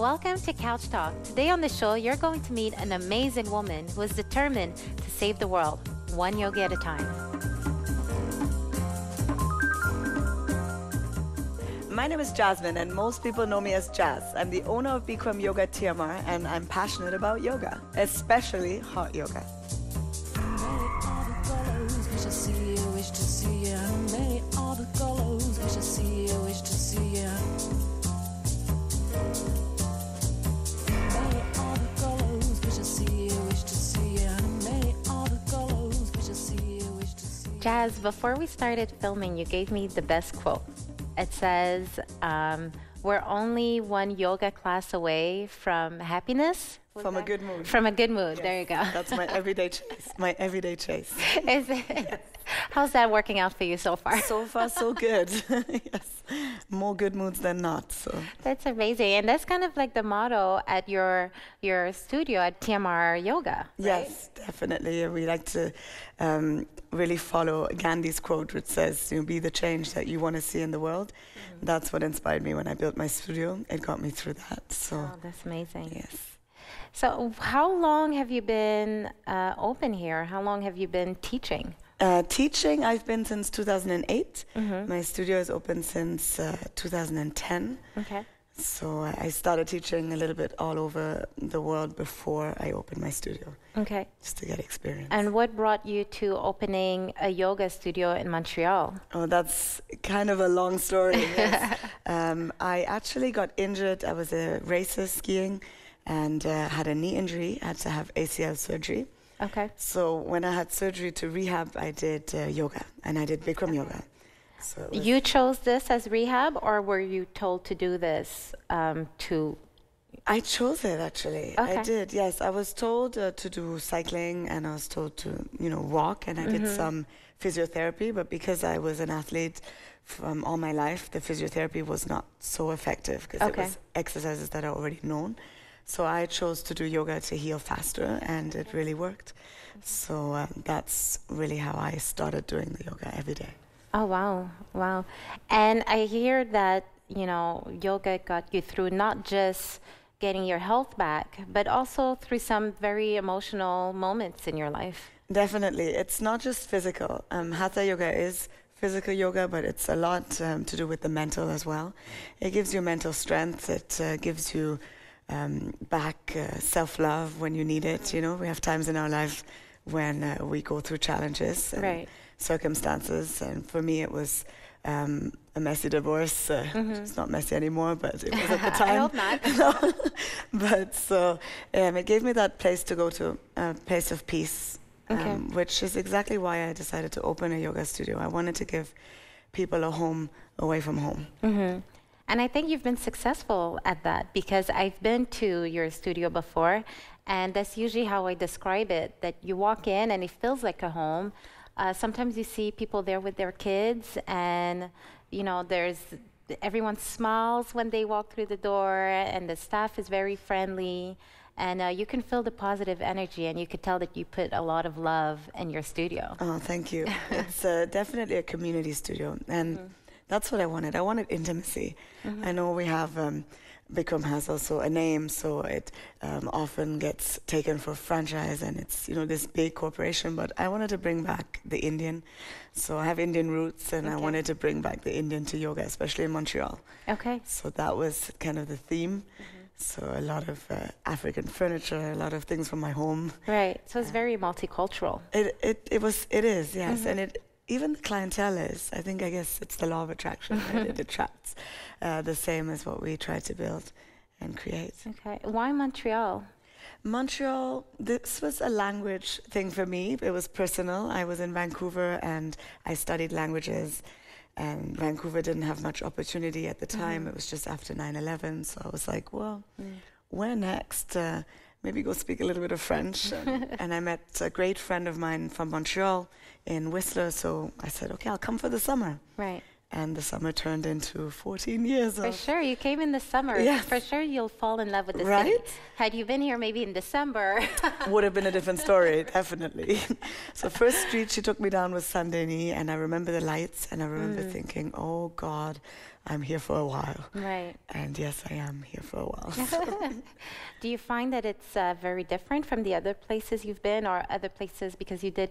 Welcome to Couch Talk. Today on the show, you're going to meet an amazing woman who is determined to save the world, one yoga at a time. My name is Jasmine, and most people know me as Jazz. I'm the owner of Bikram Yoga TMR, and I'm passionate about yoga, especially hot yoga. Jazz, before we started filming, you gave me the best quote. It says, um, We're only one yoga class away from happiness. Was From a good mood. From a good mood. Yes, There you go. That's my everyday chase. My everyday chase. Is it? How's that working out for you so far? So far, so good. yes, more good moods than not. So That's amazing, and that's kind of like the motto at your your studio at TMR Yoga. yes, definitely. We like to um, really follow Gandhi's quote, which says, "You know, be the change that you want to see in the world." Mm-hmm. That's what inspired me when I built my studio. It got me through that. So Oh, that's amazing. yes. So, how long have you been uh, open here? How long have you been teaching? Uh, teaching, I've been since 2008. Mm-hmm. My studio is open since uh, 2010. Okay. So I started teaching a little bit all over the world before I opened my studio, Okay. just to get experience. And what brought you to opening a yoga studio in Montreal? oh, that's kind of a long story. yes. um, I actually got injured. I was a racer skiing and uh, had a knee injury. I had to have ACL surgery. Okay. So when I had surgery to rehab, I did uh, yoga and I did Bikram yoga. So You chose this as rehab, or were you told to do this um, to? I chose it actually. Okay. I did. Yes, I was told uh, to do cycling and I was told to, you know, walk and I did Mm-hmm. some physiotherapy, but because I was an athlete from all my life, the physiotherapy was not so effective because Okay. it was exercises that are already known. So I chose to do yoga to heal faster and it really worked. So um, that's really how I started doing the yoga every day. Oh wow, wow! And I hear that you know yoga got you through not just getting your health back, but also through some very emotional moments in your life. Definitely. It's not just physical. Um, Hatha yoga is physical yoga, but it's a lot um, to do with the mental as well. It gives you mental strength. It uh, gives you um, back uh, self love when you need it. You know, we have times in our life when uh, we go through challenges and Right. circumstances. And for me, it was um, a messy divorce. Uh, It's not messy anymore, but it was at the time. Mm-hmm. I hope not. but so um, it gave me that place to go to, a place of peace, Okay. um, which is exactly why I decided to open a yoga studio. I wanted to give people a home away from home. hmm And I think you've been successful at that because I've been to your studio before, and that's usually how I describe it that you walk in and it feels like a home. Uh, sometimes you see people there with their kids, and you know, there's everyone smiles when they walk through the door, and the staff is very friendly. And uh, you can feel the positive energy, and you could tell that you put a lot of love in your studio. Oh, thank you. it's uh, definitely a community studio, and that's what I wanted. I wanted intimacy. I know we have. Um, Bikram has also a name, so it um, often gets taken for franchise, and it's you know this big corporation. But I wanted to bring back the Indian, so I have Indian roots, and I wanted to bring back the Indian to yoga, especially in Montreal. Okay. So that was kind of the theme. So a lot of uh, African furniture, a lot of things from my home. Right. So it's very multicultural. It it it was it is yes, and it even the clientele is. I think I guess it's the law of attraction. Right? It attracts uh, the same as what we try to build and create. Okay. Why Montreal? Montreal, this was a language thing for me. It was personal. I was in Vancouver and I studied languages. And Vancouver didn't have much opportunity at the time. It was just after 9 11. So I was like, well, where next? Uh, maybe go speak a little bit of French. and, and I met a great friend of mine from Montreal in Whistler. So I said, okay, I'll come for the summer. Right. And the summer turned into 14 years For sure, you came in the summer. Yes. For sure, you'll fall in love with the city. Right? Had you been here maybe in December, would have been a different story, definitely. so first street she took me down was Saint Denis, and I remember the lights, and I remember Mm. thinking, "Oh God, I'm here for a while." right? And yes, I am here for a while. Do you find that it's uh, very different from the other places you've been, or other places because you did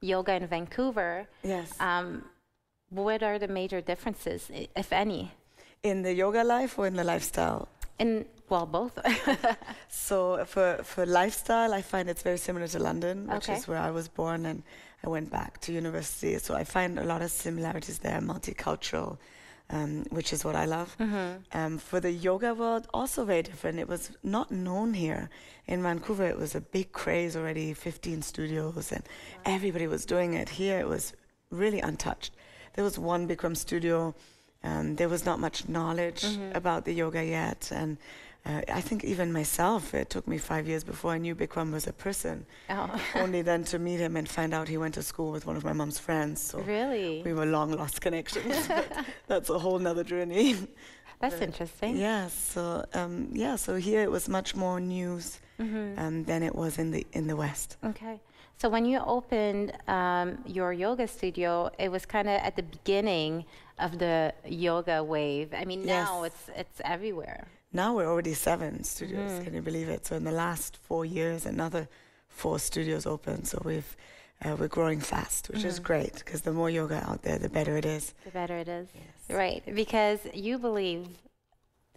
yoga in Vancouver? yes. Um, what are the major differences, if any? in the yoga life or in the lifestyle? In well, both. So for for lifestyle, I find it's very similar to London, which Okay. is where I was born, and I went back to university. So I find a lot of similarities there, multicultural, um, which is what I love. Um, for the yoga world, also very different. It was not known here in Vancouver. It was a big craze already, 15 studios, and everybody was doing it. Here, it was really untouched. There was one Bikram studio. Um, there was not much knowledge about the yoga yet, and uh, I think even myself, it took me five years before I knew Bikram was a person. oh, Only then to meet him and find out he went to school with one of my mom's friends. So really? we were long lost connections. but that's a whole nother journey. That's interesting. yeah. So um, yeah. So here it was much more news Mm-hmm. um, than it was in the in the West. Okay. So when you opened um, your yoga studio, it was kind of at the beginning of the yoga wave. I mean, now it's it's everywhere. Now we're already seven studios. Mm-hmm. Can you believe it? So in the last four years, another four studios open. So we've uh, we're growing fast, which Mm-hmm. is great because the more yoga out there, the better it is. The better it is. Right. Because you believe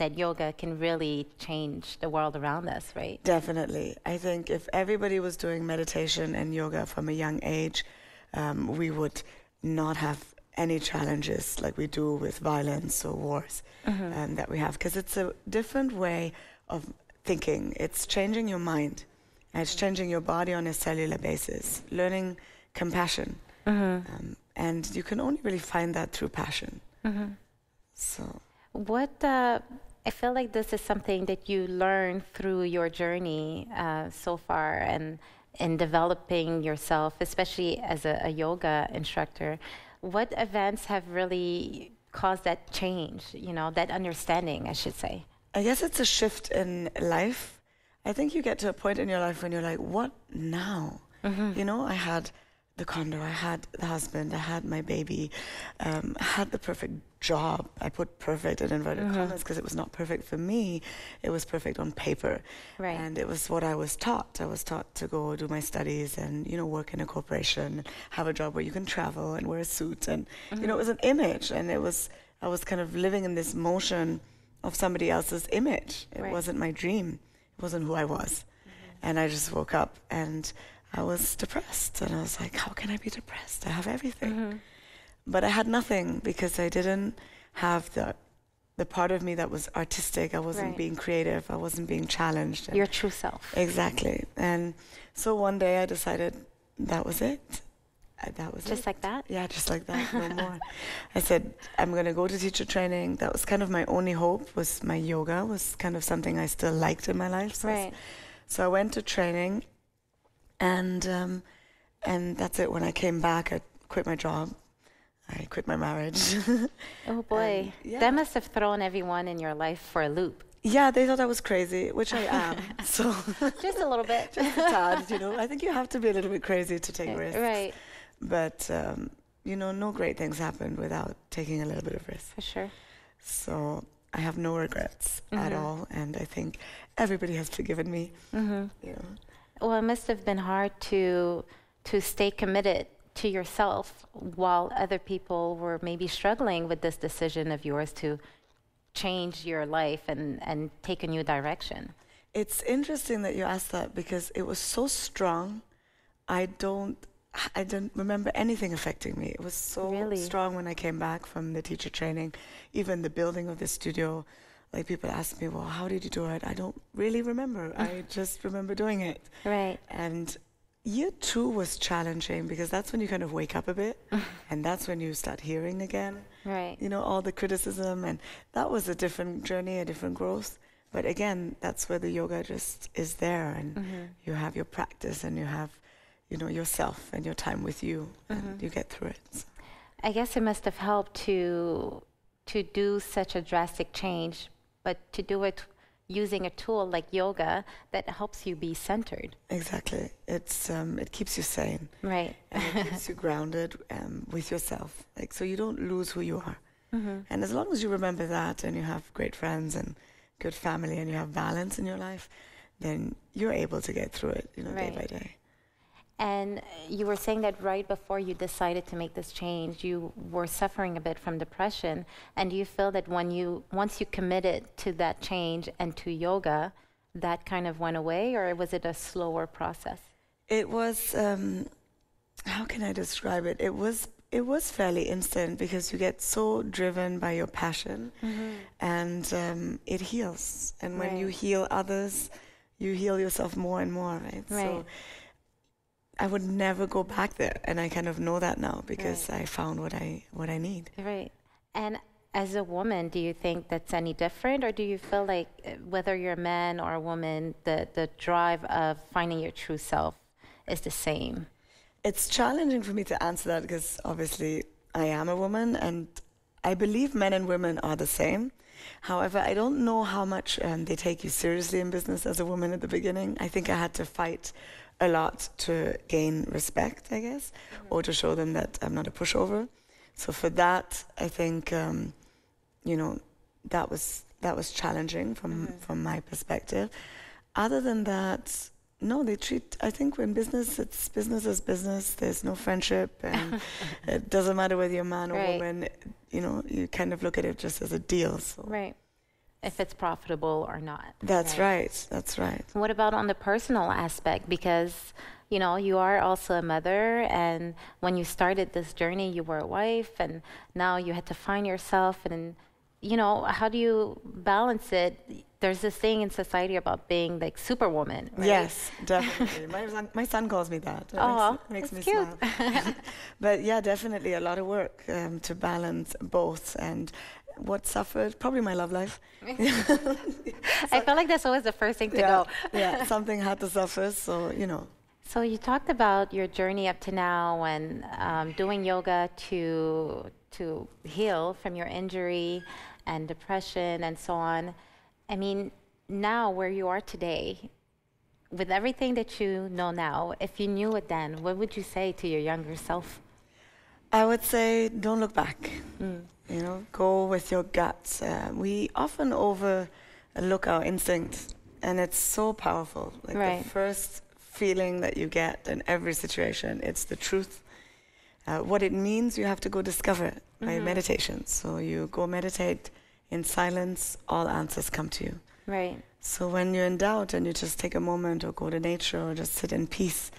that yoga can really change the world around us, right? Definitely. I think if everybody was doing meditation and yoga from a young age, um, we would not have any challenges like we do with violence or wars um, that we have. Because it's a different way of thinking. It's changing your mind, and it's changing your body on a cellular basis, learning compassion. Um, and you can only really find that through passion. So. What uh, I feel like this is something that you learn through your journey uh, so far, and in developing yourself, especially as a, a yoga instructor. What events have really caused that change? You know, that understanding, I should say. I guess it's a shift in life. I think you get to a point in your life when you're like, what now? You know, I had the condo, I had the husband, I had my baby, um, I had the perfect job. I put perfect in inverted mm-hmm. commas because it was not perfect for me. It was perfect on paper. Right. And it was what I was taught. I was taught to go do my studies and, you know, work in a corporation, have a job where you can travel and wear a suit. And, you know, it mm-hmm. was an image. And it was, I was kind of living in this motion of somebody else's image. It Right. wasn't my dream. It wasn't who I was. Mm-hmm. And I just woke up and I was depressed. And I was like, how can I be depressed? I have everything. But I had nothing because I didn't have the the part of me that was artistic. I wasn't Right. being creative. I wasn't being challenged. Your true self. exactly. And so one day I decided that was it. That was it. Just it. like that? Yeah, just like that, no more. I said I'm gonna go to teacher training. That was kind of my only hope. Was my yoga was kind of something I still liked in my life. So, Right. so I went to training, and um, and that's it. When I came back, I quit my job. I quit my marriage. Oh boy. yeah. That must have thrown everyone in your life for a loop. yeah, they thought I was crazy, which I am. so Just a little bit. just a tad, you know. I think you have to be a little bit crazy to take risks. Right. But um, you know, no great things happen without taking a little bit of risk. For sure. So I have no regrets at Mhm. all, and I think everybody has forgiven me. hmm You know. Well, it must have been hard to to stay committed to yourself while other people were maybe struggling with this decision of yours to change your life and, and take a new direction. It's interesting that you asked that because it was so strong. I don't I don't remember anything affecting me. It was so Really? strong when I came back from the teacher training, even the building of the studio. Like people ask me, "Well, how did you do it?" I don't really remember. I just remember doing it. Right. And year two was challenging because that's when you kind of wake up a bit, and that's when you start hearing again Right. you know, all the criticism. And that was a different journey, a different growth. But again, that's where the yoga just is there. And Mm-hmm. you have your practice and you have, you know, yourself and your time with you. And Mm-hmm. you get through it. So. I guess it must have helped to to do such a drastic change, but to do it using a tool like yoga that helps you be centered. Exactly. It's um, it keeps you sane. Right. and it keeps you grounded um, with yourself. Like so you don't lose who you are. Mm-hmm. And as long as you remember that and you have great friends and good family and you have balance in your life, then you're able to get through it, you know, Right. day by day. And you were saying that right before you decided to make this change, you were suffering a bit from depression. And do you feel that when you once you committed to that change and to yoga, that kind of went away, or was it a slower process? It was um, how can I describe it? It was it was fairly instant because you get so driven by your passion and um, it heals. And when you heal others, you heal yourself more and more, right? Right. So I would never go back there, and I kind of know that now because I found what I what I need. Right. And as a woman, do you think that's any different, or do you feel like uh, whether you're a man or a woman, the the drive of finding your true self is the same? It's challenging for me to answer that because obviously I am a woman and I believe men and women are the same. However, I don't know how much um, they take you seriously in business as a woman at the beginning. I think I had to fight a lot to gain respect, I guess, or to show them that I'm not a pushover. So for that, I think, um, you know, that was that was challenging from from my perspective. Other than that, no, they treat. I think in business, it's business is business. There's no friendship, and it doesn't matter whether you're a man or Right. woman. You know, you kind of look at it just as a deal. So Right. If it's profitable or not. that's right. That's right. What about on the personal aspect? Because, you know, you are also a mother, and when you started this journey, you were a wife, and now you had to find yourself. And, you know, how do you balance it? There's this thing in society about being like superwoman. Right? Yes, definitely. my son, my son calls me that. It Aw, makes, makes me cute. smile. but yeah, definitely a lot of work um, to balance both. And what suffered? Probably my love life. I feel like that's always the first thing to yeah, go. yeah, something had to suffer. So you know, So you talked about your journey up to now and um, doing yoga to to heal from your injury and depression and so on. I mean, now where you are today, with everything that you know now, if you knew it then, what would you say to your younger self? I would say don't look back. You know, go with your guts. Uh, we often overlook our instincts, and it's so powerful. Like Right. the first feeling that you get in every situation, it's the truth. Uh, what it means, you have to go discover it by meditation. So you go meditate in silence, all answers come to you. Right. So when you're in doubt and you just take a moment or go to nature or just sit in peace,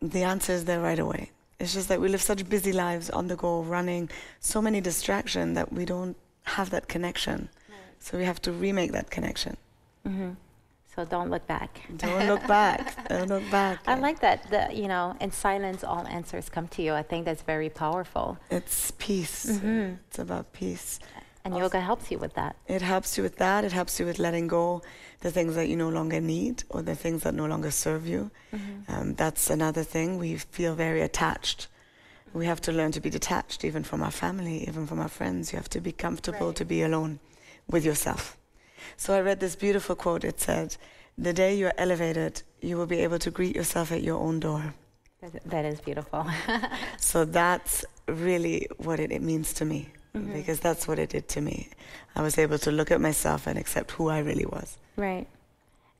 the answer is there right away. It's just that we live such busy lives on the go, running, so many distractions that we don't have that connection. So we have to remake that connection. Mm-hmm. So don't look back. Don't look back. Don't look back. I like that. The, you know, in silence, all answers come to you. I think that's very powerful. It's peace. Mm-hmm. It's about peace. And yoga helps you with that. It helps you with that. It helps you with letting go the things that you no longer need or the things that no longer serve you. Um, that's another thing. We feel very attached. We have to learn to be detached, even from our family, even from our friends. You have to be comfortable to be alone with yourself. So I read this beautiful quote. It said, The day you're elevated, you will be able to greet yourself at your own door. That- That is beautiful. So that's really what it, it means to me, because that's what it did to me. I was able to look at myself and accept who I really was. Right.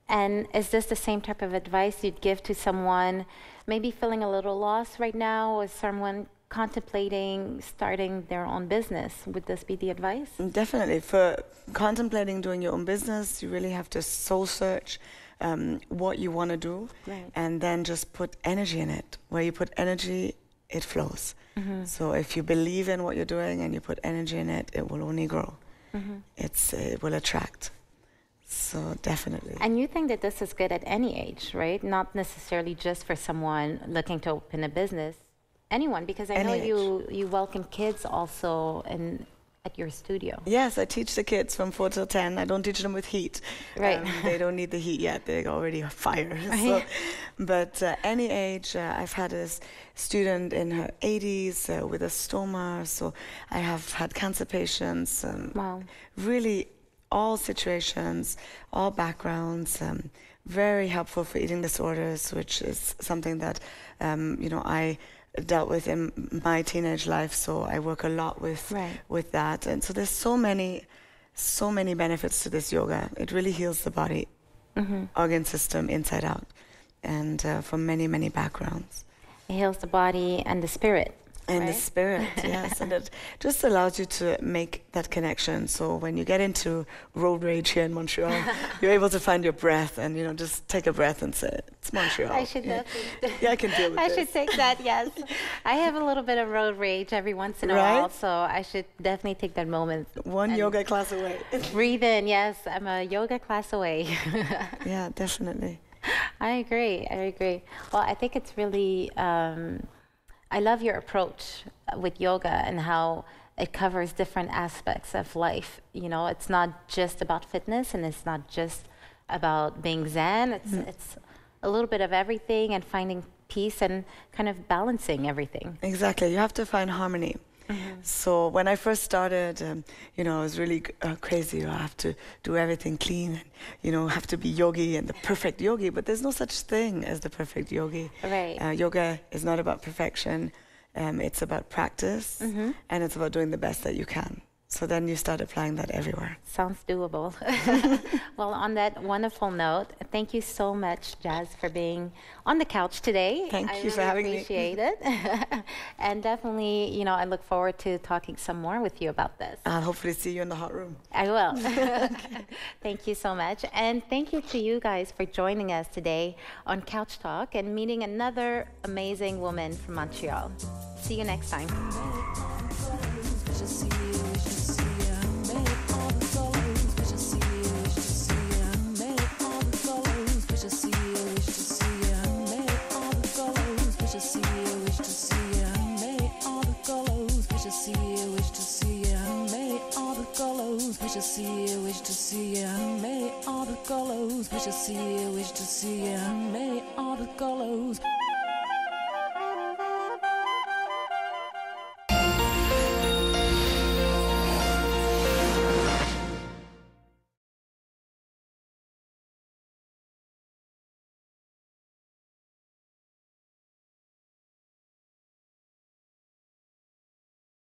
And is this the same type of advice you'd give to someone maybe feeling a little lost right now or someone contemplating starting their own business? Would this be the advice? Definitely. For contemplating doing your own business, you really have to soul search um, what you want to do Right. and then just put energy in it. Where you put energy, it flows. Mm-hmm. So if you believe in what you're doing and you put energy in it, it will only grow. Mm-hmm. It's, it will attract. So definitely. And you think that this is good at any age, right? Not necessarily just for someone looking to open a business. Anyone, because I know Any you you welcome kids also in at your studio. Yes, I teach the kids from 4 till 10. I don't teach them with heat. Right. Um, they don't need the heat yet. They're already on fire. So, but uh, any age, uh, I've had a student in her 80s uh, with a stoma. So I have had cancer patients. Um, Wow. Really, all situations, all backgrounds. Um, very helpful for eating disorders, which is something that um, you know I dealt with in my teenage life. So I work a lot with Right. with that, and so there's so many, so many benefits to this yoga. It really heals the body, Mm-hmm. organ system inside out, and uh, from many many backgrounds. It heals the body and the spirit. And the spirit, yes, and it just allows you to make that connection. So when you get into road rage here in Montreal, you're able to find your breath and you know just take a breath and say, "It's Montreal." I should yeah. Yeah, I can deal with I this. should take that. Yes, I have a little bit of road rage every once in a Right? while, so I should definitely take that moment. One yoga class away. Breathe in. Yes, I'm a yoga class away. yeah, definitely. I agree. I agree. Well, I think it's really. Um, I love your approach uh, with yoga and how it covers different aspects of life. You know, it's not just about fitness and it's not just about being zen. It's it's a little bit of everything and finding peace and kind of balancing everything. Exactly. You have to find harmony. So when I first started, um, you know, I was really uh, crazy. I have to do everything clean, and, you know, have to be yogi and the perfect yogi. But there's no such thing as the perfect yogi. Right. Uh, yoga is not about perfection. Um, it's about practice, and it's about doing the best that you can. So then you start applying that everywhere. Sounds doable. well, on that wonderful note, thank you so much, Jazz, for being on the couch today. Thank I you for really having me. appreciate it. and definitely, you know, I look forward to talking some more with you about this. I'll hopefully see you in the hot room. I will. thank you so much. And thank you to you guys for joining us today on Couch Talk and meeting another amazing woman from Montreal. See you next time. To see you, wish to see you, How many are the colors? wish to see you, wish to see you. How many all the colors. Wish to see you, wish to see you, many all the colors.